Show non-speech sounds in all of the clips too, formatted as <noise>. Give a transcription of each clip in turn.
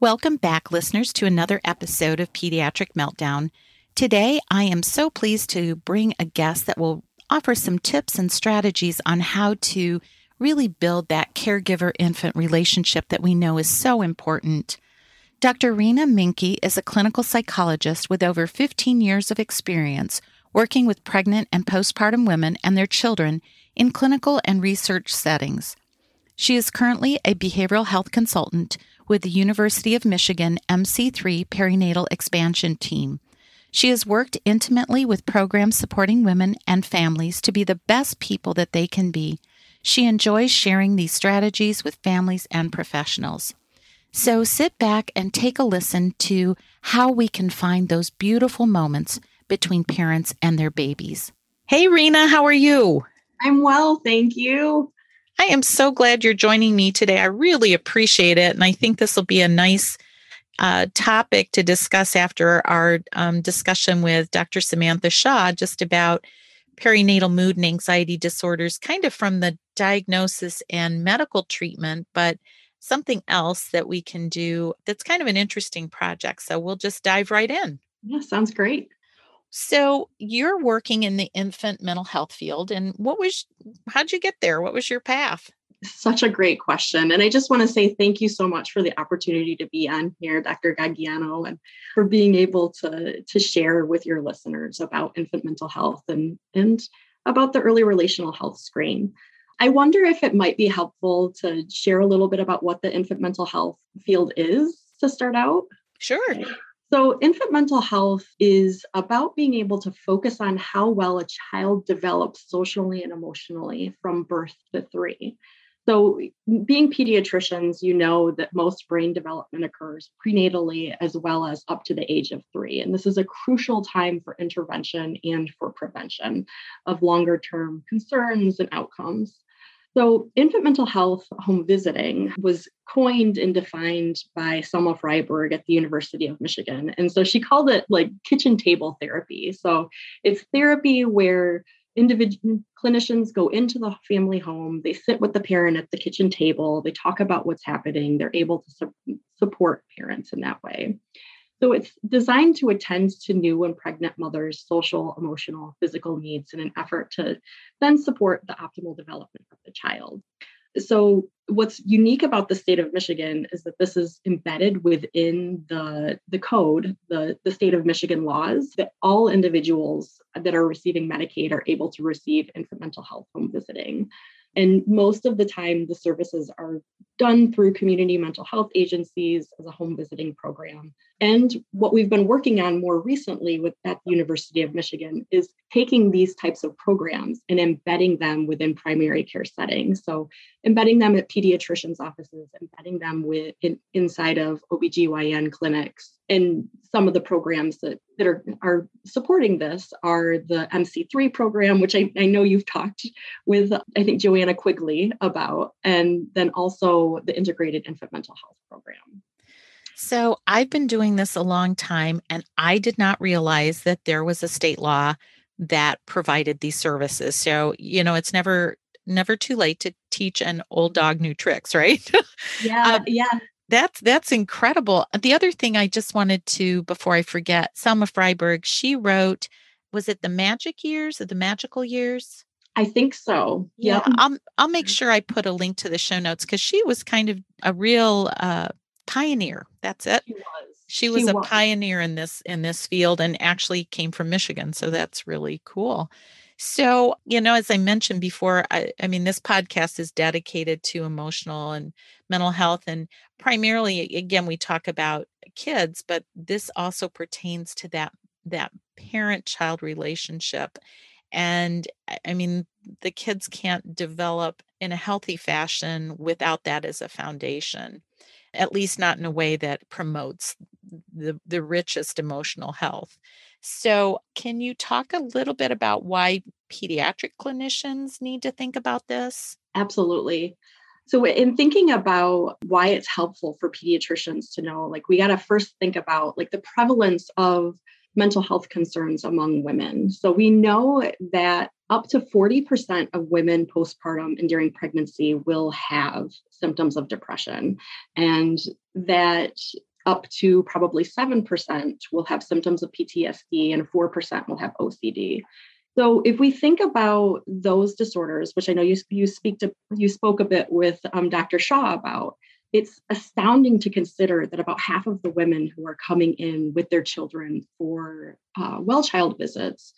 Welcome back, listeners, to another episode of Pediatric Meltdown. Today, I am so pleased to bring a guest that will offer some tips and strategies on how to really build that caregiver infant relationship that we know is so important. Dr. Rena Menke is a clinical psychologist with over 15 years of experience working with pregnant and postpartum women and their children in clinical and research settings. She is currently a behavioral health consultant with the University of Michigan MC3 perinatal expansion team. She has worked intimately with programs supporting women and families to be the best people that they can be. She enjoys sharing these strategies with families and professionals. So sit back and take a listen to how we can find those beautiful moments between parents and their babies. Hey, Rena, how are you? I'm well, thank you. I am so glad you're joining me today. I really appreciate it. And I think this will be a nice uh, topic to discuss after our um, discussion with Dr. Samantha Shaw just about perinatal mood and anxiety disorders, kind of from the diagnosis and medical treatment, but something else that we can do that's kind of an interesting project. So we'll just dive right in. Yeah, sounds great. So you're working in the infant mental health field, and what was how'd you get there? What was your path? Such a great question. And I just want to say thank you so much for the opportunity to be on here, Dr. Gugino, and for being able to, to share with your listeners about infant mental health and, and about the early relational health screen. I wonder if it might be helpful to share a little bit about what the infant mental health field is to start out. Sure. So, infant mental health is about being able to focus on how well a child develops socially and emotionally from birth to three. So, being pediatricians, you know that most brain development occurs prenatally as well as up to the age of three. And this is a crucial time for intervention and for prevention of longer term concerns and outcomes. So, infant mental health home visiting was coined and defined by Selma Fraiberg at the University of Michigan. And so she called it like kitchen table therapy. So, it's therapy where individual clinicians go into the family home, they sit with the parent at the kitchen table, they talk about what's happening, they're able to su- support parents in that way. So it's designed to attend to new and pregnant mothers' social, emotional, physical needs in an effort to then support the optimal development of the child. So what's unique about the state of Michigan is that this is embedded within the, the code, the, the state of Michigan laws, that all individuals that are receiving Medicaid are able to receive infant mental health home visiting. And most of the time, the services are done through community mental health agencies as a home visiting program. And what we've been working on more recently with at the University of Michigan is taking these types of programs and embedding them within primary care settings. So embedding them at pediatricians' offices, embedding them with in, inside of OBGYN clinics. And some of the programs that, that are, are supporting this are the MC3 program, which I, I know you've talked with, I think, Joanna Quigley about, and then also the Integrated Infant Mental Health Program. So I've been doing this a long time, and I did not realize that there was a state law that provided these services. So, you know, it's never never too late to teach an old dog new tricks, right? <laughs> Yeah, um, yeah. That's that's incredible. The other thing I just wanted to before I forget, Selma Fraiberg, she wrote was it the magic years or the magical years? I think so. Yeah, yep. I'll I'll make sure I put a link to the show notes because she was kind of a real uh, pioneer. That's it. She was. She was she a was. pioneer in this in this field and actually came from Michigan, so that's really cool. So, you know, as I mentioned before, I, I mean, this podcast is dedicated to emotional and mental health. And primarily, again, we talk about kids, but this also pertains to that that parent child relationship And I mean, the kids can't develop in a healthy fashion without that as a foundation, at least not in a way that promotes the, the richest emotional health. So, can you talk a little bit about why pediatric clinicians need to think about this? Absolutely. So, in thinking about why it's helpful for pediatricians to know, like, we got to first think about like the prevalence of mental health concerns among women. So, we know that up to 40% of women postpartum and during pregnancy will have symptoms of depression, and that up to probably 7% will have symptoms of PTSD, and 4% will have OCD. So if we think about those disorders, which I know you you speak to you spoke a bit with um, Dr. Shaw about, it's astounding to consider that about half of the women who are coming in with their children for uh, well child visits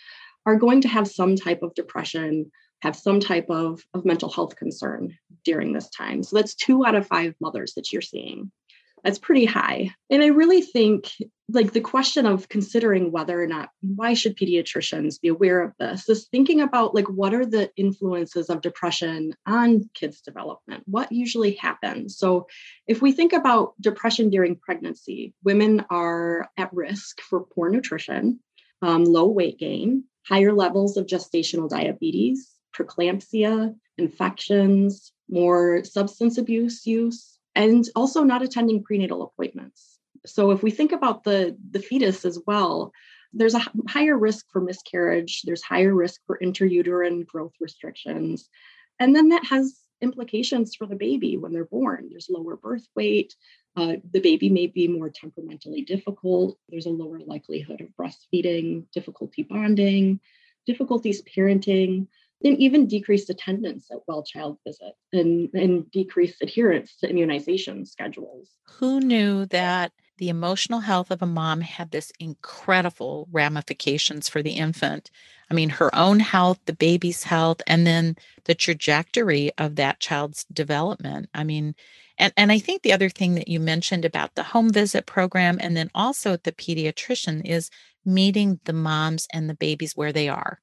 are going to have some type of depression, have some type of, of mental health concern during this time. So that's two out of five mothers that you're seeing. That's pretty high. And I really think like the question of considering whether or not why should pediatricians be aware of this is thinking about like what are the influences of depression on kids development what usually happens so if we think about depression during pregnancy women are at risk for poor nutrition um, low weight gain higher levels of gestational diabetes preeclampsia infections more substance abuse use and also not attending prenatal appointments. So if we think about the, the fetus as well, there's a higher risk for miscarriage, there's higher risk for intrauterine growth restrictions. And then that has implications for the baby when they're born. There's lower birth weight. Uh, the baby may be more temperamentally difficult. There's a lower likelihood of breastfeeding, difficulty bonding, difficulties parenting and even decreased attendance at well child visits and, and decreased adherence to immunization schedules. Who knew that the emotional health of a mom had this incredible ramifications for the infant? I mean, her own health, the baby's health, and then the trajectory of that child's development. I mean, and, and I think the other thing that you mentioned about the home visit program and then also the pediatrician is meeting the moms and the babies where they are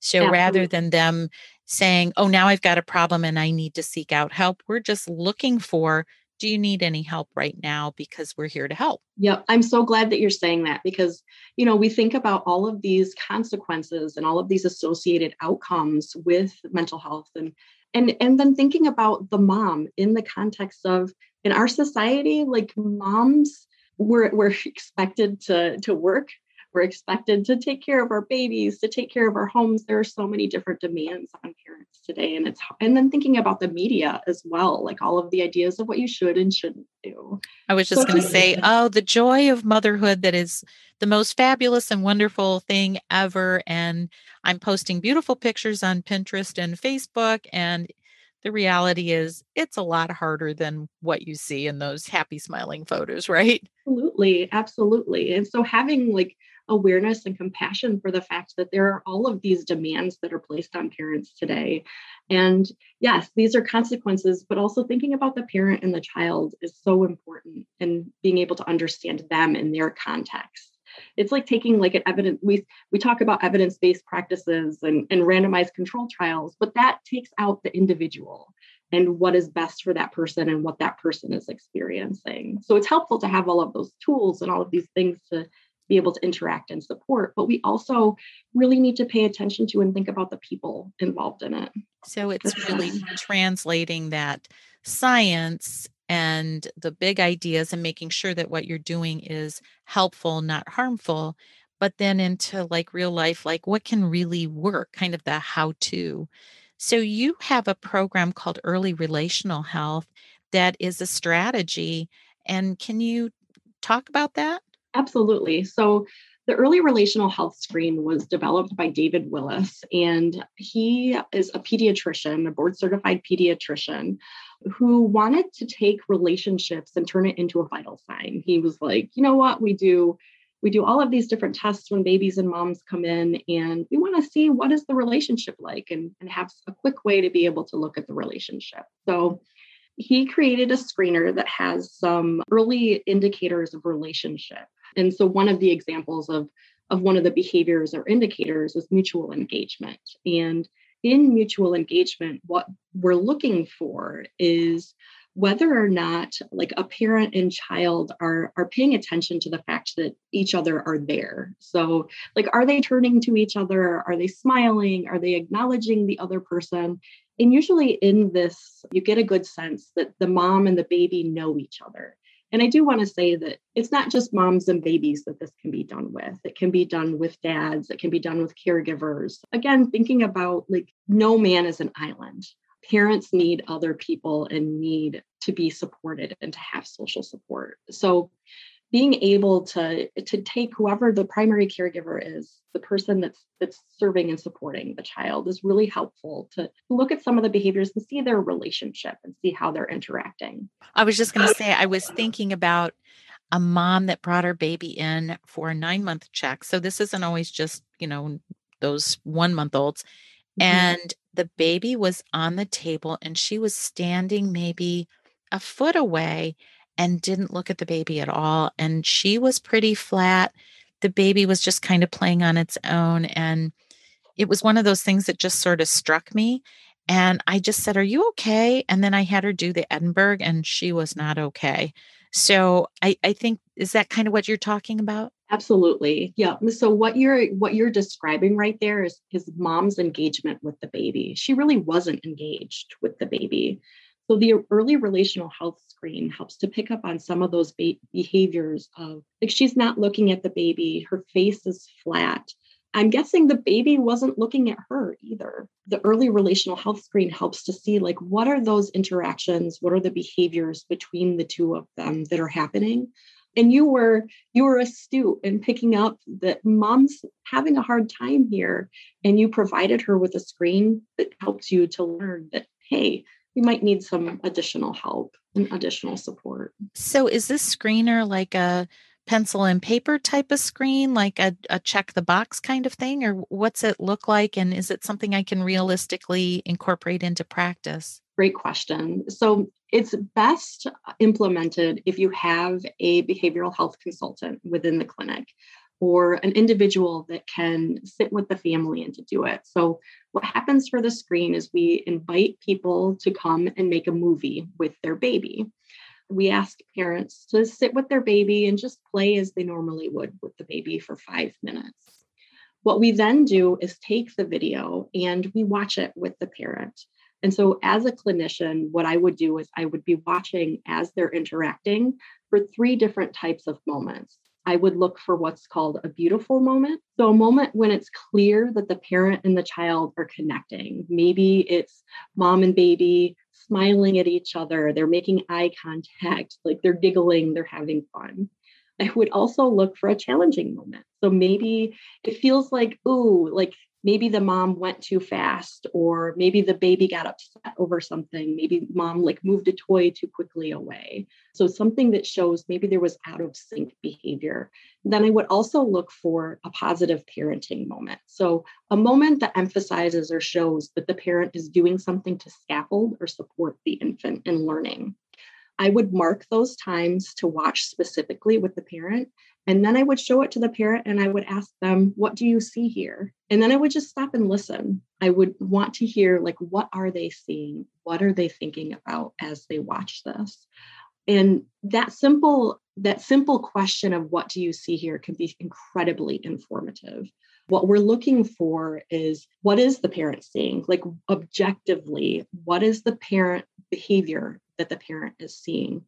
so Absolutely. rather than them saying, oh, now I've got a problem and I need to seek out help, we're just looking for, do you need any help right now? Because we're here to help. Yeah, I'm so glad that you're saying that because, you know, we think about all of these consequences and all of these associated outcomes with mental health and and and then thinking about the mom in the context of in our society like moms we're, we're <laughs> expected to to work we're expected to take care of our babies, to take care of our homes. There are so many different demands on parents today. And it's and then thinking about the media as well, like all of the ideas of what you should and shouldn't do. I was just so going to say, oh, the joy of motherhood that is the most fabulous and wonderful thing ever. And I'm posting beautiful pictures on Pinterest and Facebook. And the reality is it's a lot harder than what you see in those happy smiling photos <laughs> right absolutely absolutely and so having like awareness and compassion for the fact that there are all of these demands that are placed on parents today. And yes, these are consequences, but also thinking about the parent and the child is so important and being able to understand them in their context. It's like taking like an evidence we we talk about evidence-based practices and, and randomized control trials, but that takes out the individual and what is best for that person and what that person is experiencing. So it's helpful to have all of those tools and all of these things to be able to interact and support. But we also really need to pay attention to and think about the people involved in it. So it's really translating that science and the big ideas and making sure that what you're doing is helpful, not harmful, but then into like real life, like what can really work, kind of the how to. So you have a program called Early Relational Health that is a strategy. And can you talk about that? Absolutely. So the early relational health screen was developed by David Willis, and he is a pediatrician, a board certified pediatrician who wanted to take relationships and turn it into a vital sign. He was like, you know what, we do we do all of these different tests when babies and moms come in and we want to see what is the relationship like and, and have a quick way to be able to look at the relationship so he created a screener that has some early indicators of relationship and so, one of the examples of of one of the behaviors or indicators is mutual engagement. And in mutual engagement, what we're looking for is whether or not like a parent and child are are paying attention to the fact that each other are there. So like are they turning to each other? Are they smiling? Are they acknowledging the other person? And usually in this you get a good sense that the mom and the baby know each other and I do want to say that it's not just moms and babies that this can be done with. It can be done with dads, it can be done with caregivers. Again, thinking about like no man is an island. Parents need other people and need to be supported and to have social support. So being able to to take whoever the primary caregiver is the person that's that's serving and supporting the child is really helpful to look at some of the behaviors and see their relationship and see how they're interacting. I was just going to say i was thinking about a mom that brought her baby in for a nine month check. So this isn't always just you know those one month olds mm-hmm. and the baby was on the table and she was standing maybe a foot away and didn't look at the baby at all. And she was pretty flat. The baby was just kind of playing on its own. And it was one of those things that just sort of struck me. And I just said, Are you okay? And then I had her do the Edinburgh, and she was not okay. So I, I think is that kind of what you're talking about? Absolutely. Yeah. So what you're what you're describing right there is his mom's engagement with the baby. She really wasn't engaged with the baby. So the early relational health screen helps to pick up on some of those be- behaviors of like she's not looking at the baby, her face is flat. I'm guessing the baby wasn't looking at her either. The early relational health screen helps to see like what are those interactions, what are the behaviors between the two of them that are happening. And you were you were astute in picking up that mom's having a hard time here and you provided her with a screen that helps you to learn that hey, you might need some additional help and additional support. So, is this screener like a pencil and paper type of screen, like a, a check the box kind of thing, or what's it look like? And is it something I can realistically incorporate into practice? Great question. So, it's best implemented if you have a behavioral health consultant within the clinic or an individual that can sit with the family and to do it. So, what happens for the screen is we invite people to come and make a movie with their baby. We ask parents to sit with their baby and just play as they normally would with the baby for five minutes. What we then do is take the video and we watch it with the parent. And so, as a clinician, what I would do is I would be watching as they're interacting for three different types of moments. I would look for what's called a beautiful moment. So, a moment when it's clear that the parent and the child are connecting. Maybe it's mom and baby smiling at each other, they're making eye contact, like they're giggling, they're having fun. I would also look for a challenging moment. So maybe it feels like, ooh, like maybe the mom went too fast or maybe the baby got upset over something. Maybe mom like moved a toy too quickly away. So something that shows maybe there was out of sync behavior. Then i would also look for a positive parenting moment. So a moment that emphasizes or shows that the parent is doing something to scaffold or support the infant in learning. I would mark those times to watch specifically with the parent and then I would show it to the parent and I would ask them, What do you see here? And then I would just stop and listen. I would want to hear, like, what are they seeing? What are they thinking about as they watch this? And that simple, that simple question of what do you see here can be incredibly informative. What we're looking for is what is the parent seeing? Like objectively, what is the parent behavior that the parent is seeing?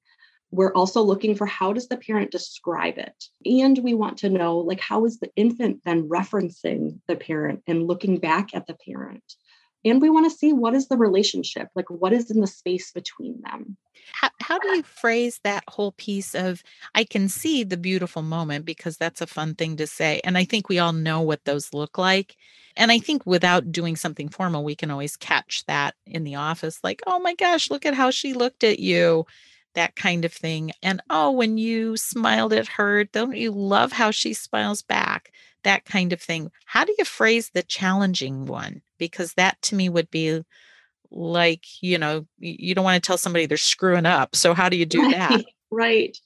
We're also looking for how does the parent describe it? And we want to know like how is the infant then referencing the parent and looking back at the parent? And we want to see what is the relationship like what is in the space between them? How, how do you phrase that whole piece of i can see the beautiful moment because that's a fun thing to say and i think we all know what those look like. And i think without doing something formal we can always catch that in the office like oh my gosh look at how she looked at you that kind of thing. And oh, when you smiled at her, don't you love how she smiles back? That kind of thing. How do you phrase the challenging one? Because that to me would be like, you know, you don't want to tell somebody they're screwing up. So how do you do right, that? Right.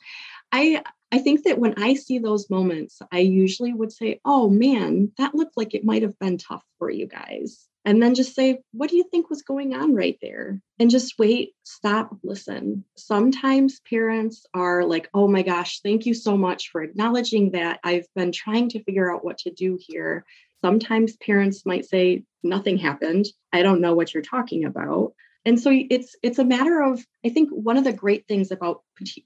I I think that when I see those moments, I usually would say, Oh man, that looked like it might have been tough for you guys. And then just say, What do you think was going on right there? And just wait, stop, listen. Sometimes parents are like, Oh my gosh, thank you so much for acknowledging that. I've been trying to figure out what to do here. Sometimes parents might say, Nothing happened. I don't know what you're talking about and so it's it's a matter of i think one of the great things about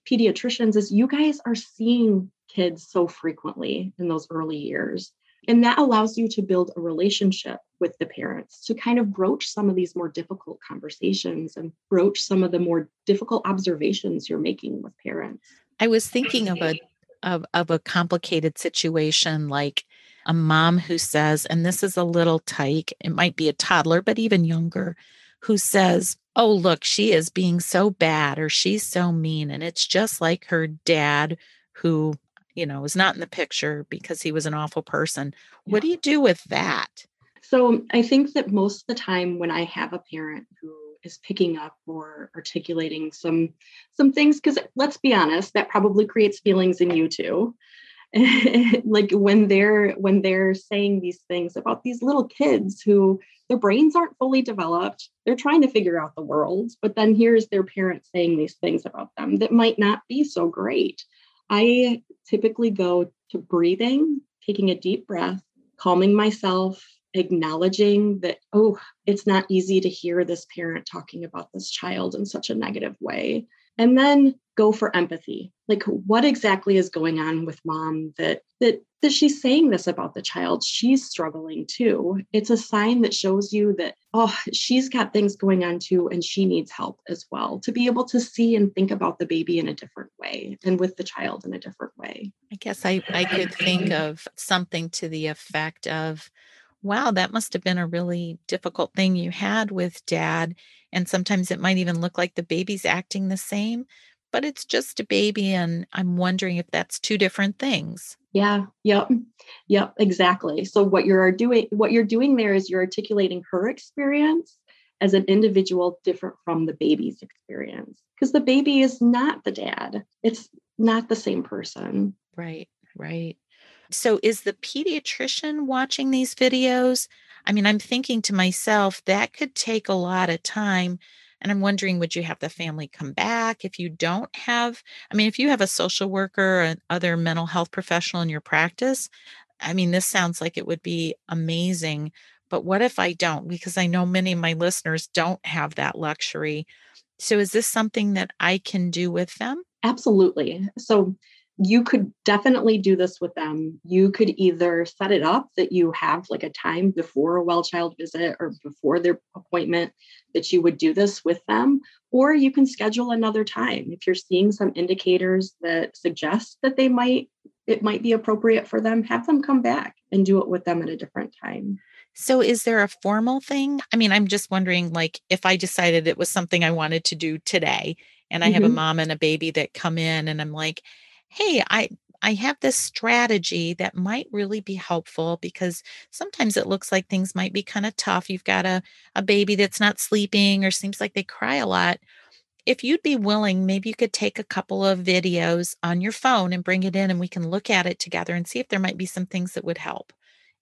pediatricians is you guys are seeing kids so frequently in those early years and that allows you to build a relationship with the parents to kind of broach some of these more difficult conversations and broach some of the more difficult observations you're making with parents i was thinking of a of, of a complicated situation like a mom who says and this is a little tyke it might be a toddler but even younger who says, Oh, look, she is being so bad or she's so mean. And it's just like her dad, who, you know, was not in the picture because he was an awful person. Yeah. What do you do with that? So um, I think that most of the time when I have a parent who is picking up or articulating some some things because let's be honest that probably creates feelings in you too <laughs> like when they're when they're saying these things about these little kids who their brains aren't fully developed they're trying to figure out the world but then here's their parents saying these things about them that might not be so great i typically go to breathing taking a deep breath calming myself acknowledging that oh it's not easy to hear this parent talking about this child in such a negative way. And then go for empathy. Like what exactly is going on with mom that that that she's saying this about the child? She's struggling too. It's a sign that shows you that oh she's got things going on too and she needs help as well to be able to see and think about the baby in a different way and with the child in a different way. I guess i i could think <clears throat> of something to the effect of wow that must have been a really difficult thing you had with dad. And sometimes it might even look like the baby's acting the same, but it's just a baby. And I'm wondering if that's two different things. Yeah. Yep. Yep. Exactly. So what you're doing, what you're doing there is you're articulating her experience as an individual different from the baby's experience because the baby is not the dad. It's not the same person. Right. Right. So is the pediatrician watching these videos? I mean, I'm thinking to myself, that could take a lot of time. And I'm wondering, would you have the family come back if you don't have? I mean, if you have a social worker or other mental health professional in your practice, I mean, this sounds like it would be amazing. But what if I don't? Because I know many of my listeners don't have that luxury. So, is this something that I can do with them? Absolutely. So, you could definitely do this with them. You could either set it up that you have like a time before a well child visit or before their appointment that you would do this with them, or you can schedule another time. If you're seeing some indicators that suggest that they might, it might be appropriate for them, have them come back and do it with them at a different time. So, is there a formal thing? I mean, I'm just wondering, like, if I decided it was something I wanted to do today, and I mm-hmm. have a mm-hmm. mom and a baby that come in, and I'm like, hey, I I have this strategy that might really be helpful because sometimes it looks like things might be kind of tough. You've got a, a baby that's not sleeping or seems like they cry a lot. If you'd be willing, maybe you could take a couple of videos on your phone and bring it in and we can look at it together and see if there might be some things that would help.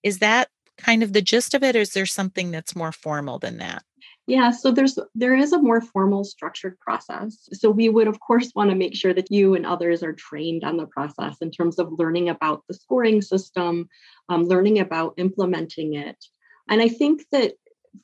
Is that kind of the gist of it, or is there something that's more formal than that? Yeah, so there's there is a more formal structured process. So we would of course want to make sure that you and others are trained on the process in terms of learning about the scoring system, um, learning about implementing it. And I think that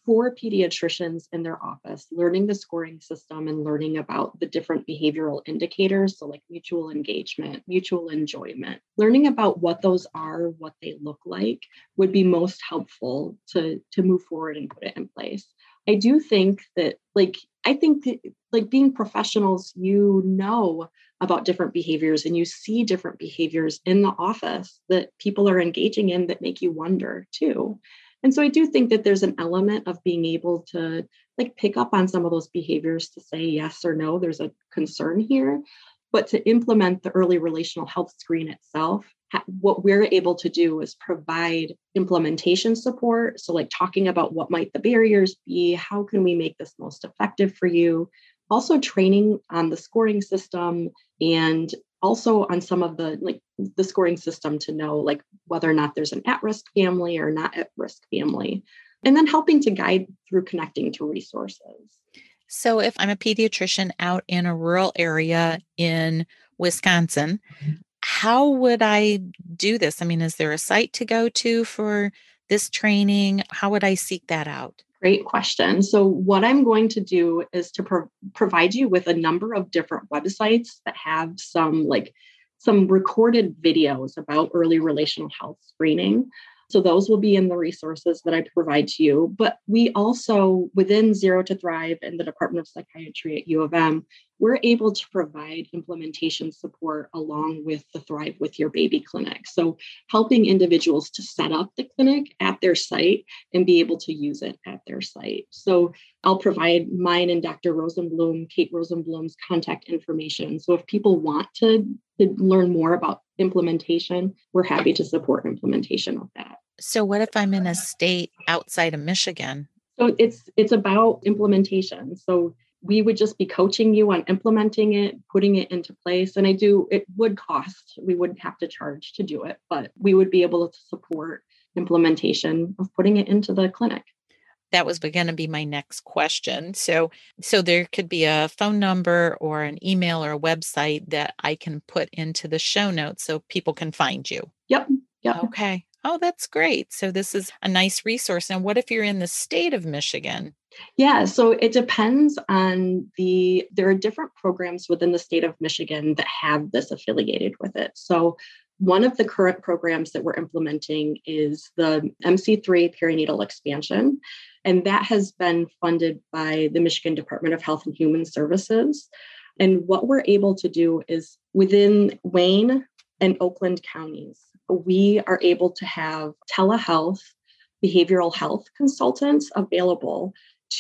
for pediatricians in their office, learning the scoring system and learning about the different behavioral indicators, so like mutual engagement, mutual enjoyment, learning about what those are, what they look like, would be most helpful to, to move forward and put it in place. I do think that, like, I think that, like, being professionals, you know about different behaviors and you see different behaviors in the office that people are engaging in that make you wonder too. And so I do think that there's an element of being able to like pick up on some of those behaviors to say yes or no, there's a concern here. But to implement the early relational health screen itself, what we're able to do is provide implementation support. So, like talking about what might the barriers be, how can we make this most effective for you? Also, training on the scoring system and also on some of the like the scoring system to know like whether or not there's an at-risk family or not at-risk family and then helping to guide through connecting to resources so if i'm a pediatrician out in a rural area in wisconsin mm-hmm. How would i do this i mean is there a site to go to for this training how would i seek that out Great question. So, what I'm going to do is to pro- provide you with a number of different websites that have some like some recorded videos about early relational health screening. So those will be in the resources that I provide to you. But we also, within Zero to Thrive and the Department of Psychiatry at U of M, we're able to provide implementation support along with the Thrive with Your Baby clinic. So helping individuals to set up the clinic at their site and be able to use it at their site. So I'll provide mine and Dr. Rosenblum, Kate Rosenblum's contact information. So if people want to, to learn more about implementation, we're happy to support implementation of that. So what if I'm in a state outside of Michigan? So it's it's about implementation. So we would just be coaching you on implementing it, putting it into place. And I do, it would cost, we wouldn't have to charge to do it, but we would be able to support implementation of putting it into the clinic that was going to be my next question. So, so there could be a phone number or an email or a website that I can put into the show notes so people can find you. Yep. Yep. Okay. Oh, that's great. So this is a nice resource. And what if you're in the state of Michigan? Yeah, so it depends on the there are different programs within the state of Michigan that have this affiliated with it. So one of the current programs that we're implementing is the MC3 perinatal expansion. And that has been funded by the Michigan Department of Health and Human Services. And what we're able to do is within Wayne and Oakland counties, we are able to have telehealth behavioral health consultants available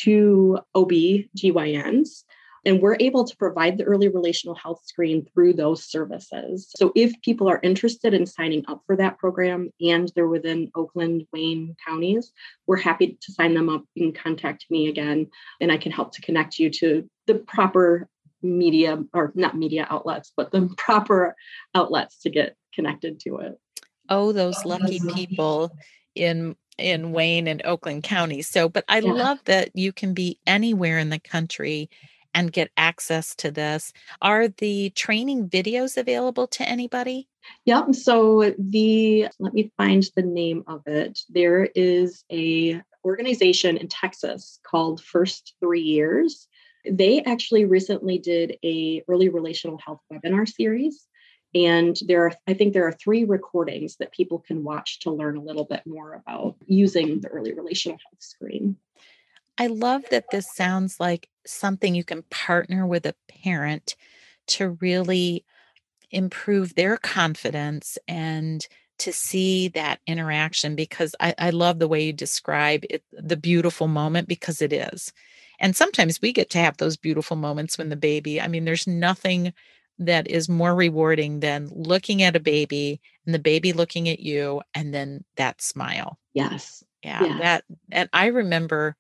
to OB-GYNs and we're able to provide the early relational health screen through those services. So if people are interested in signing up for that program and they're within Oakland, Wayne counties, we're happy to sign them up. You can contact me again, and I can help to connect you to the proper media or not media outlets, but the <laughs> proper outlets to get connected to it. Oh, those lucky people in in Wayne and Oakland counties. So, but I yeah. love that you can be anywhere in the country and get access to this. Are the training videos available to anybody? Yep. So the let me find the name of it. There is a organization in Texas called First Three Years. They actually recently did a early relational health webinar series. And there are, I think there are three recordings that people can watch to learn a little bit more about using the early relational health screen. I love that this sounds like something you can partner with a parent to really improve their confidence and to see that interaction because I, I love the way you describe it, the beautiful moment because it is. And sometimes we get to have those beautiful moments when the baby, I mean, there's nothing that is more rewarding than looking at a baby and the baby looking at you and then that smile. Yes. Yeah, yeah. that and I remember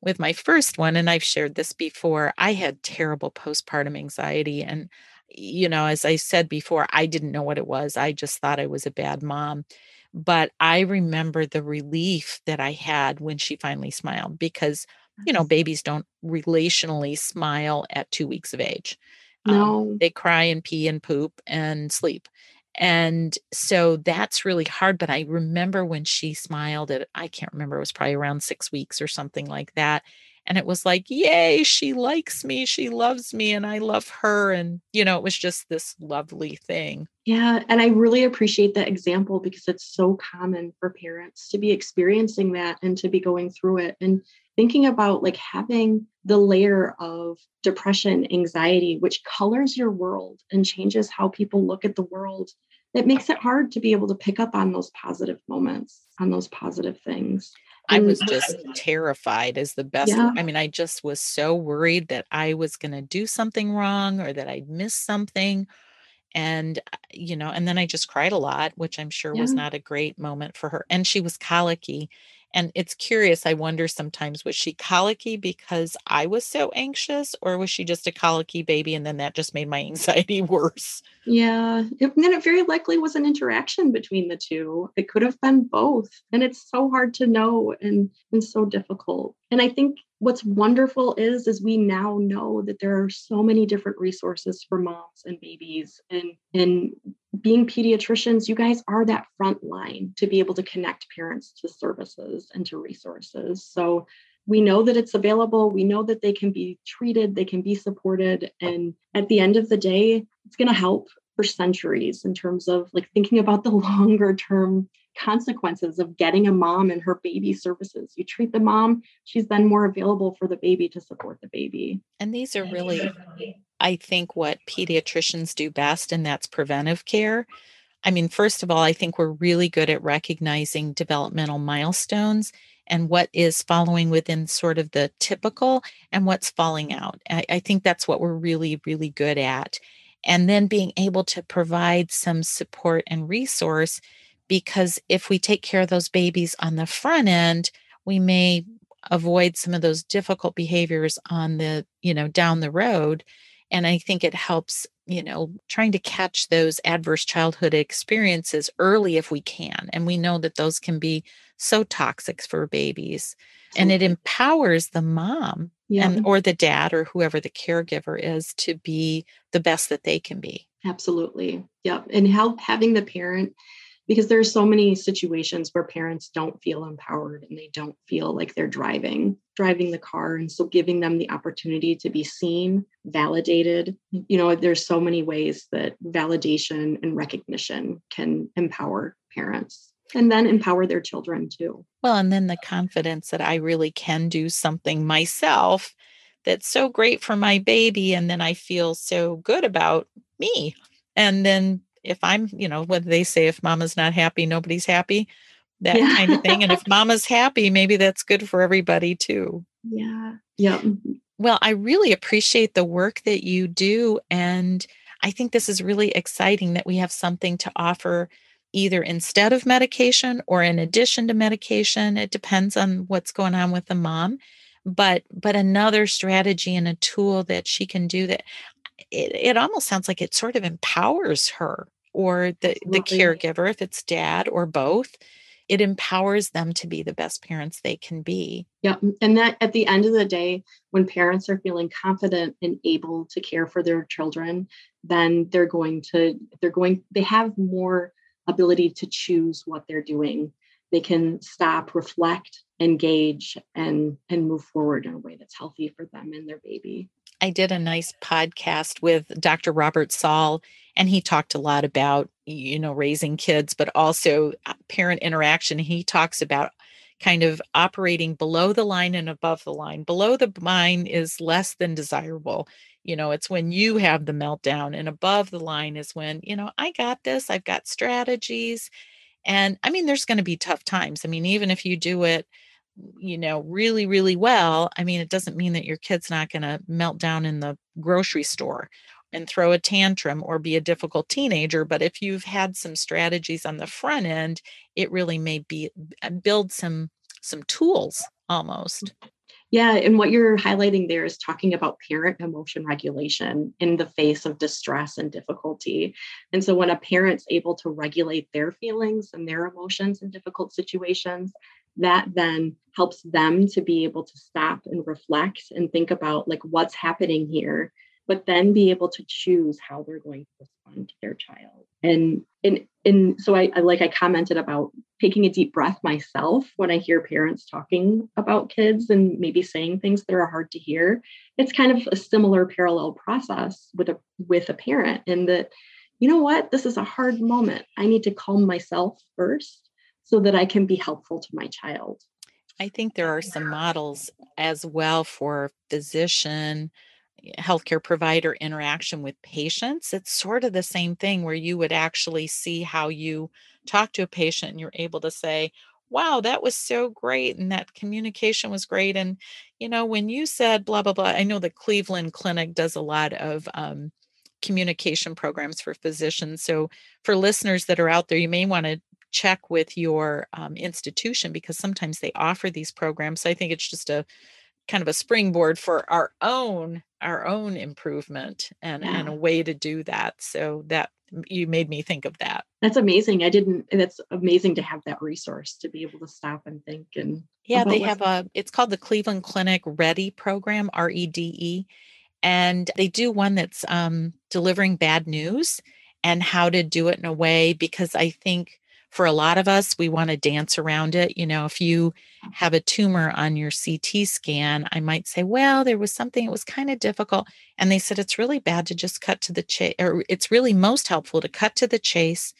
with my first one, and I've shared this before, I had terrible postpartum anxiety. And, you know, as I said before, I didn't know what it was. I just thought I was a bad mom. But I remember the relief that I had when she finally smiled because, you know, babies don't relationally smile at two weeks of age. Um, no. Um, they cry and pee and poop and sleep. And so that's really hard. But I remember when she smiled at, I can't remember, it was probably around six weeks or something like that. And it was like, yay, she likes me. She loves me and I love her. And, you know, it was just this lovely thing. Yeah. And I really appreciate that example because it's so common for parents to be experiencing that and to be going through it. And thinking about like having the layer of depression, anxiety, which colors your world and changes how people look at the world, it makes it hard to be able to pick up on those positive moments, on those positive things. I was just terrified as the best. Yeah. I mean, I just was so worried that I was going to do something wrong or that I'd miss something. And, uh, you know, and then I just cried a lot, which I'm sure yeah. was not a great moment for her. And she was colicky And it's curious. I wonder sometimes was she colicky because I was so anxious, or was she just a colicky baby and then that just made my <laughs> anxiety worse? Yeah. And then it very likely was an interaction between the two. It could have been both. And it's so hard to know and, and so difficult. And I think what's wonderful is is we now know that there are so many different resources for moms and babies. And and being pediatricians you guys are that front line to be able to connect parents to services and to resources. So we know that it's available. We know that they can be treated they can be supported. And at the end of the day it's going to help for centuries in terms of like thinking about the <laughs> longer term consequences of getting a mom and her baby services. You treat the mom, she's then more available for the baby to support the baby. And these are really, I think, what pediatricians do best, and that's preventive care. I mean, first of all, I think we're really good at recognizing developmental milestones and what is following within sort of the typical and what's falling out. I, I think that's what we're really, really good at. And then being able to provide some support and resource because if we take care of those babies on the front end, we may avoid some of those difficult behaviors on the, you know, down the road. And I think it helps, you know, trying to catch those adverse childhood experiences early if we can. And we know that those can be so toxic for babies. And it empowers the mom yeah. and or the dad or whoever the caregiver is to be the best that they can be. Absolutely. Yep. And help having the parent because there are so many situations where parents don't feel empowered and they don't feel like they're driving driving the car. And so giving them the opportunity to be seen validated you know there's so many ways that validation and recognition can empower parents and then empower their children too. Well and then the confidence that i really can do something myself that's so great for my baby and then i feel so good about me. And then if I'm, you know, what they say, if mama's not happy, nobody's happy, that yeah. kind of thing. And if <laughs> mama's happy, maybe that's good for everybody too. Yeah. Yeah. Well, I really appreciate the work that you do. And I think this is really exciting that we have something to offer either instead of medication or in addition to medication. It depends on what's going on with the mom but but another strategy and a tool that she can do that it, it almost sounds like it sort of empowers her or the, the caregiver, if it's dad or both. It empowers them to be the best parents they can be. Yeah. And that at the end of the day, when parents are feeling confident and able to care for their children, then they're going to, they're going, they have more ability to choose what they're doing. They can stop, reflect, engage, and and move forward in a way that's healthy for them and their baby. I did a nice podcast with Dr. Robert Saul, and he talked a lot about, you know, raising kids, but also uh, parent interaction. He talks about kind of operating below the line and above the line. Below the line is less than desirable. You know, it's when you have the meltdown, and above the line is when, you know, I got this, I've got strategies. And I mean, there's going to be tough times. I mean, even if you do it you know, really, really well, I mean, it doesn't mean that your kid's not going to melt down in the grocery store and throw a tantrum or be a difficult teenager. But if you've had some strategies on the front end, it really may be uh, build some some tools almost. Yeah, and what you're highlighting there is talking about parent emotion regulation in the face of distress and difficulty. And so when a parent's able to regulate their feelings and their emotions in difficult situations, that then helps them to be able to stop and reflect and think about like what's happening here but then be able to choose how they're going to respond to their child. And and and so I, I like i commented about taking a deep breath myself when i hear parents talking about kids and maybe saying things that are hard to hear. It's kind of a similar parallel process with a with a parent in that you know what? This is a hard moment. I need to calm myself first so that I can be helpful to my child. I think there are some models as well for physician, healthcare provider interaction with patients. It's sort of the same thing where you would actually see how you talk to a patient and you're able to say, wow, that was so great. And that communication was great. And, you know, when you said blah, blah, blah, I know the Cleveland Clinic does a lot of um, communication programs for physicians. So for listeners that are out there, you may want to check with your um, institution because sometimes they offer these programs. So I think it's just a kind of a springboard for our own our own improvement and yeah. and a way to do that so that you made me think of that that's amazing i didn't that's amazing to have that resource to be able to stop and think and yeah they have a it's called the cleveland clinic Ready program r-e-d-e and they do one that's um, delivering bad news and how to do it in a way because i think for a lot of us, we want to dance around it. You know, if you have a tumor on your CT scan, I might say, well, there was something, it was kind of difficult. And they said it's really bad to just cut to the chase, or it's really most helpful to cut to the chase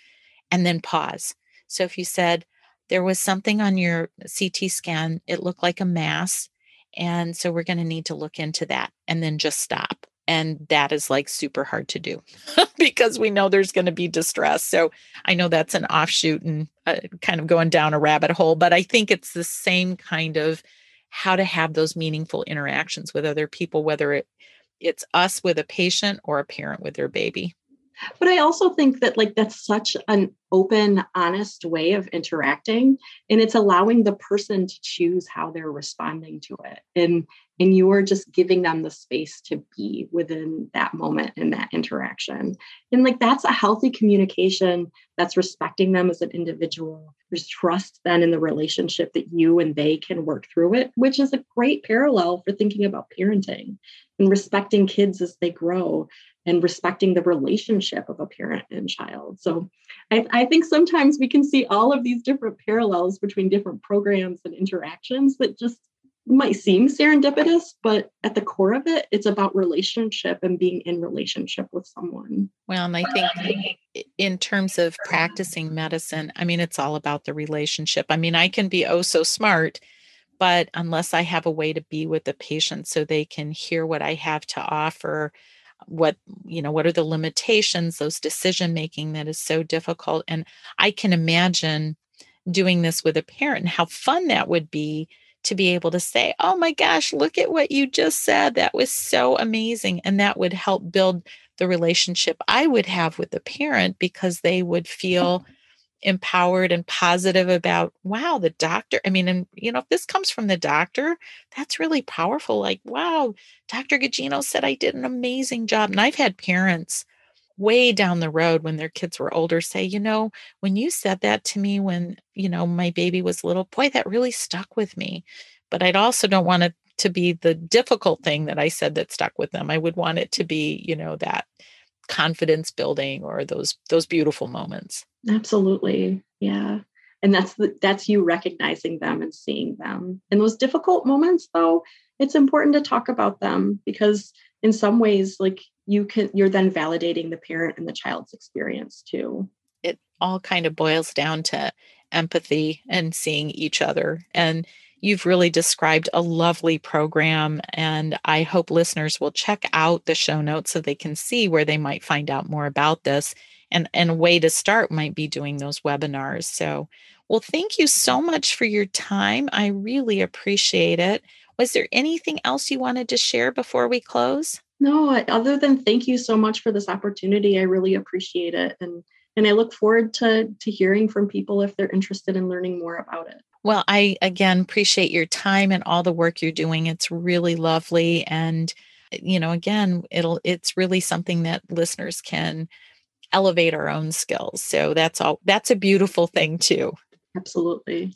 and then pause. So if you said there was something on your CT scan, it looked like a mass. And so we're going to need to look into that and then just stop and that is like super hard to do <laughs> because we know there's going to be distress. So i know that's an offshoot and uh, kind of going down a rabbit hole but i think it's the same kind of how to have those meaningful interactions with other people whether it it's us with a patient or a parent with their baby but i also think that like that's such an open honest way of interacting and it's allowing the person to choose how they're responding to it and and you are just giving them the space to be within that moment and that interaction. And like that's a healthy communication that's respecting them as an individual there's trust then in the relationship that you and they can work through it which is a great parallel for thinking about parenting and respecting kids as they grow and respecting the relationship of a parent and child. So I, I, think sometimes we can see all of these different parallels between different programs and interactions that just might seem serendipitous, but at the core of it, it's about relationship and being in relationship with someone. Well, and I think in terms of practicing medicine, I mean, it's all about the relationship. I mean, I can be oh so smart, but unless I have a way to be with the patient so they can hear what I have to offer, what you know what are the limitations those decision making that is so difficult and i can imagine doing this with a parent and how fun that would be to be able to say oh my gosh look at what you just said that was so amazing and that would help build the relationship i would have with the parent because they would feel empowered and positive about wow the doctor i mean and you know if this comes from the doctor that's really powerful like wow dr Gugino said i did an amazing job. And i've had parents way down the road when their kids were older say you know when you said that to me when you know my baby was little boy that really stuck with me. But i'd also don't want it to be the difficult thing that i said that stuck with them. I would want it to be you know that confidence building or those those beautiful moments absolutely yeah. And that's the, that's you recognizing them and seeing them. In those difficult moments though it's important to talk about them because in some ways like you can you're then validating the parent and the child's experience too. It all kind of boils down to empathy and seeing each other and You've really described a lovely program, and I hope listeners will check out the show notes so they can see where they might find out more about this. And, and a way to start might be doing those webinars. So, well, thank you so much for your time. I really appreciate it. Was there anything else you wanted to share before we close? No, other than thank you so much for this opportunity. I really appreciate it. And and I look forward to to hearing from people if they're interested in learning more about it. Well, I again appreciate your time and all the work you're doing. It's really lovely and eh, you know, again, it'll it's really something that listeners can elevate our own skills. So that's all that's a beautiful thing too. Absolutely.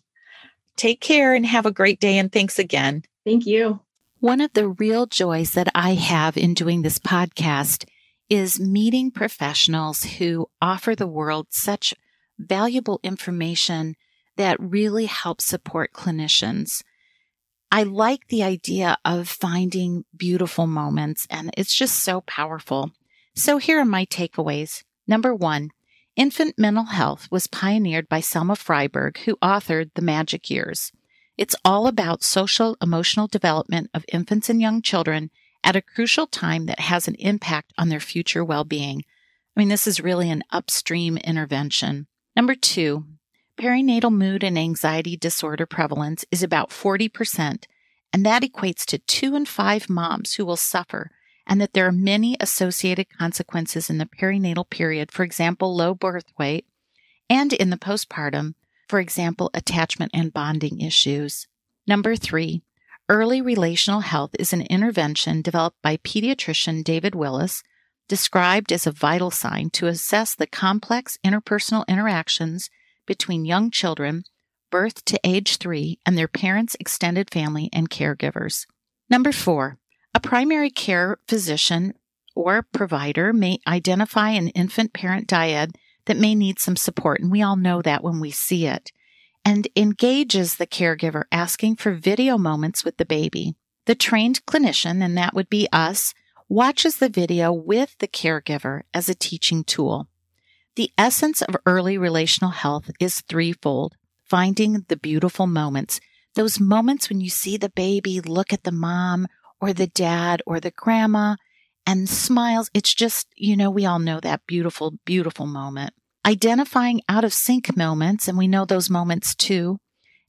Take care and have a great day and thanks again. Thank you. One of the real joys that I have in doing this podcast is meeting professionals who offer the world such valuable information that really help support clinicians. I like the idea of finding beautiful moments, and it's just so powerful. So here are my takeaways. Number one, infant mental health was pioneered by Selma Fraiberg, who authored The Magic Years. It's all about social emotional development of infants and young children at a crucial time that has an impact on their future well being. I mean, this is really an upstream intervention. Number two, perinatal mood and anxiety disorder prevalence is about 40%, and that equates to two in five moms who will suffer, and that there are many associated consequences in the perinatal period, for example, low birth weight, and in the postpartum, for example, attachment and bonding issues. Number three, early relational health is an intervention developed by pediatrician David Willis, described as a vital sign to assess the complex interpersonal interactions between young children, birth to age three, and their parents, extended family, and caregivers. Number four, a primary care physician or provider may identify an infant parent dyad that may need some support, and we all know that when we see it, and engages the caregiver asking for video moments with the baby. The trained clinician, and that would be us, watches the video with the caregiver as a teaching tool. The essence of early relational health is threefold finding the beautiful moments, those moments when you see the baby look at the mom or the dad or the grandma and smiles. It's just, you know, we all know that beautiful, beautiful moment. Identifying out of sync moments, and we know those moments too,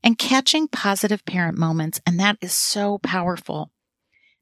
and catching positive parent moments, and that is so powerful.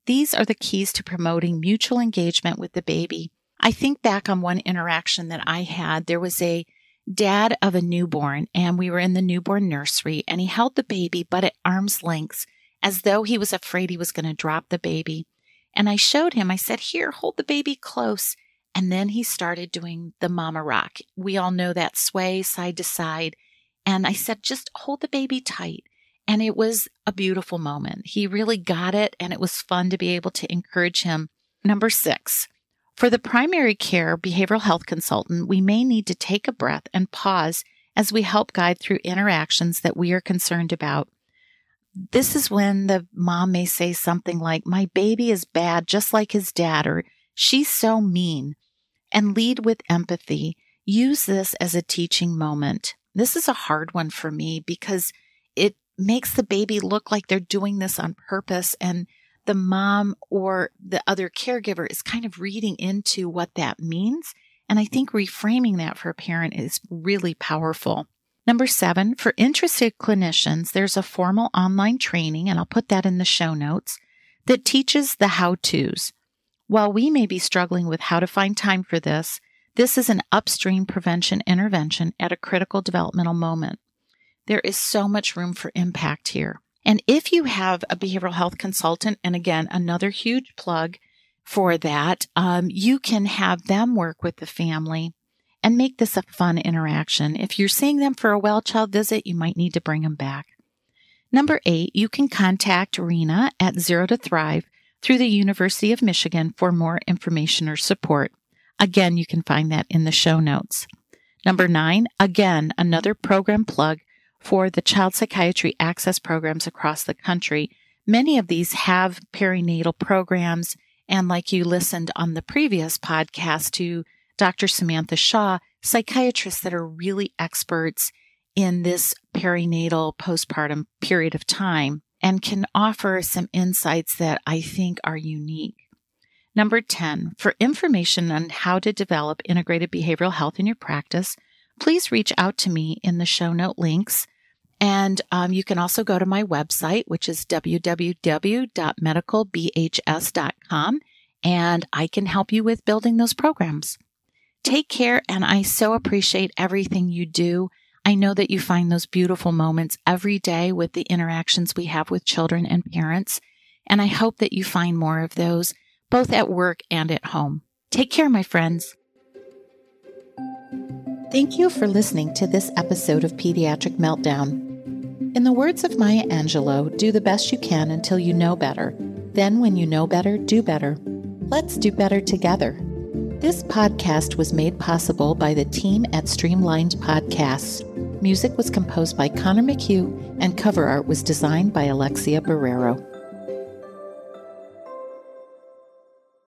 These are the keys to promoting mutual engagement with the baby. I think back on one interaction that I had. There was a dad of a newborn, and we were in the newborn nursery, and he held the baby, but at arm's length, as though he was afraid he was going to drop the baby. And I showed him, I said, Here, hold the baby close. And then he started doing the mama rock. We all know that sway side to side. And I said, Just hold the baby tight. And it was a beautiful moment. He really got it, and it was fun to be able to encourage him. Number six, for the primary care behavioral health consultant, we may need to take a breath and pause as we help guide through interactions that we are concerned about. This is when the mom may say something like, My baby is bad, just like his dad, or she's so mean, and lead with empathy. Use this as a teaching moment. This is a hard one for me because it makes the baby look like they're doing this on purpose and the mom or the other caregiver is kind of reading into what that means. And I think reframing that for a parent is really powerful. Number seven, for interested clinicians, there's a formal online training, and I'll put that in the show notes, that teaches the how to's. While we may be struggling with how to find time for this, this is an upstream prevention intervention at a critical developmental moment. There is so much room for impact here. And if you have a behavioral health consultant, and again, another huge plug for that, um, you can have them work with the family and make this a fun interaction. If you're seeing them for a well child visit, you might need to bring them back. Number eight, you can contact Rena at Zero to Thrive through the University of Michigan for more information or support. Again, you can find that in the show notes. Number nine, again, another program plug for the child psychiatry access programs across the country. Many of these have perinatal programs. And like you listened on the previous podcast to Dr. Samantha Shaw, psychiatrists that are really experts in this perinatal postpartum period of time and can offer some insights that I think are unique. Number 10, for information on how to develop integrated behavioral health in your practice, please reach out to me in the show note links and um, you can also go to my website, which is www.medicalbhs.com, and I can help you with building those programs. Take care, and I so appreciate everything you do. I know that you find those beautiful moments every day with the interactions we have with children and parents, and I hope that you find more of those both at work and at home. Take care, my friends. Thank you for listening to this episode of Pediatric Meltdown. In the words of Maya Angelou, do the best you can until you know better. Then, when you know better, do better. Let's do better together. This podcast was made possible by the team at Streamlined Podcasts. Music was composed by Connor McHugh, and cover art was designed by Alexia Barrero.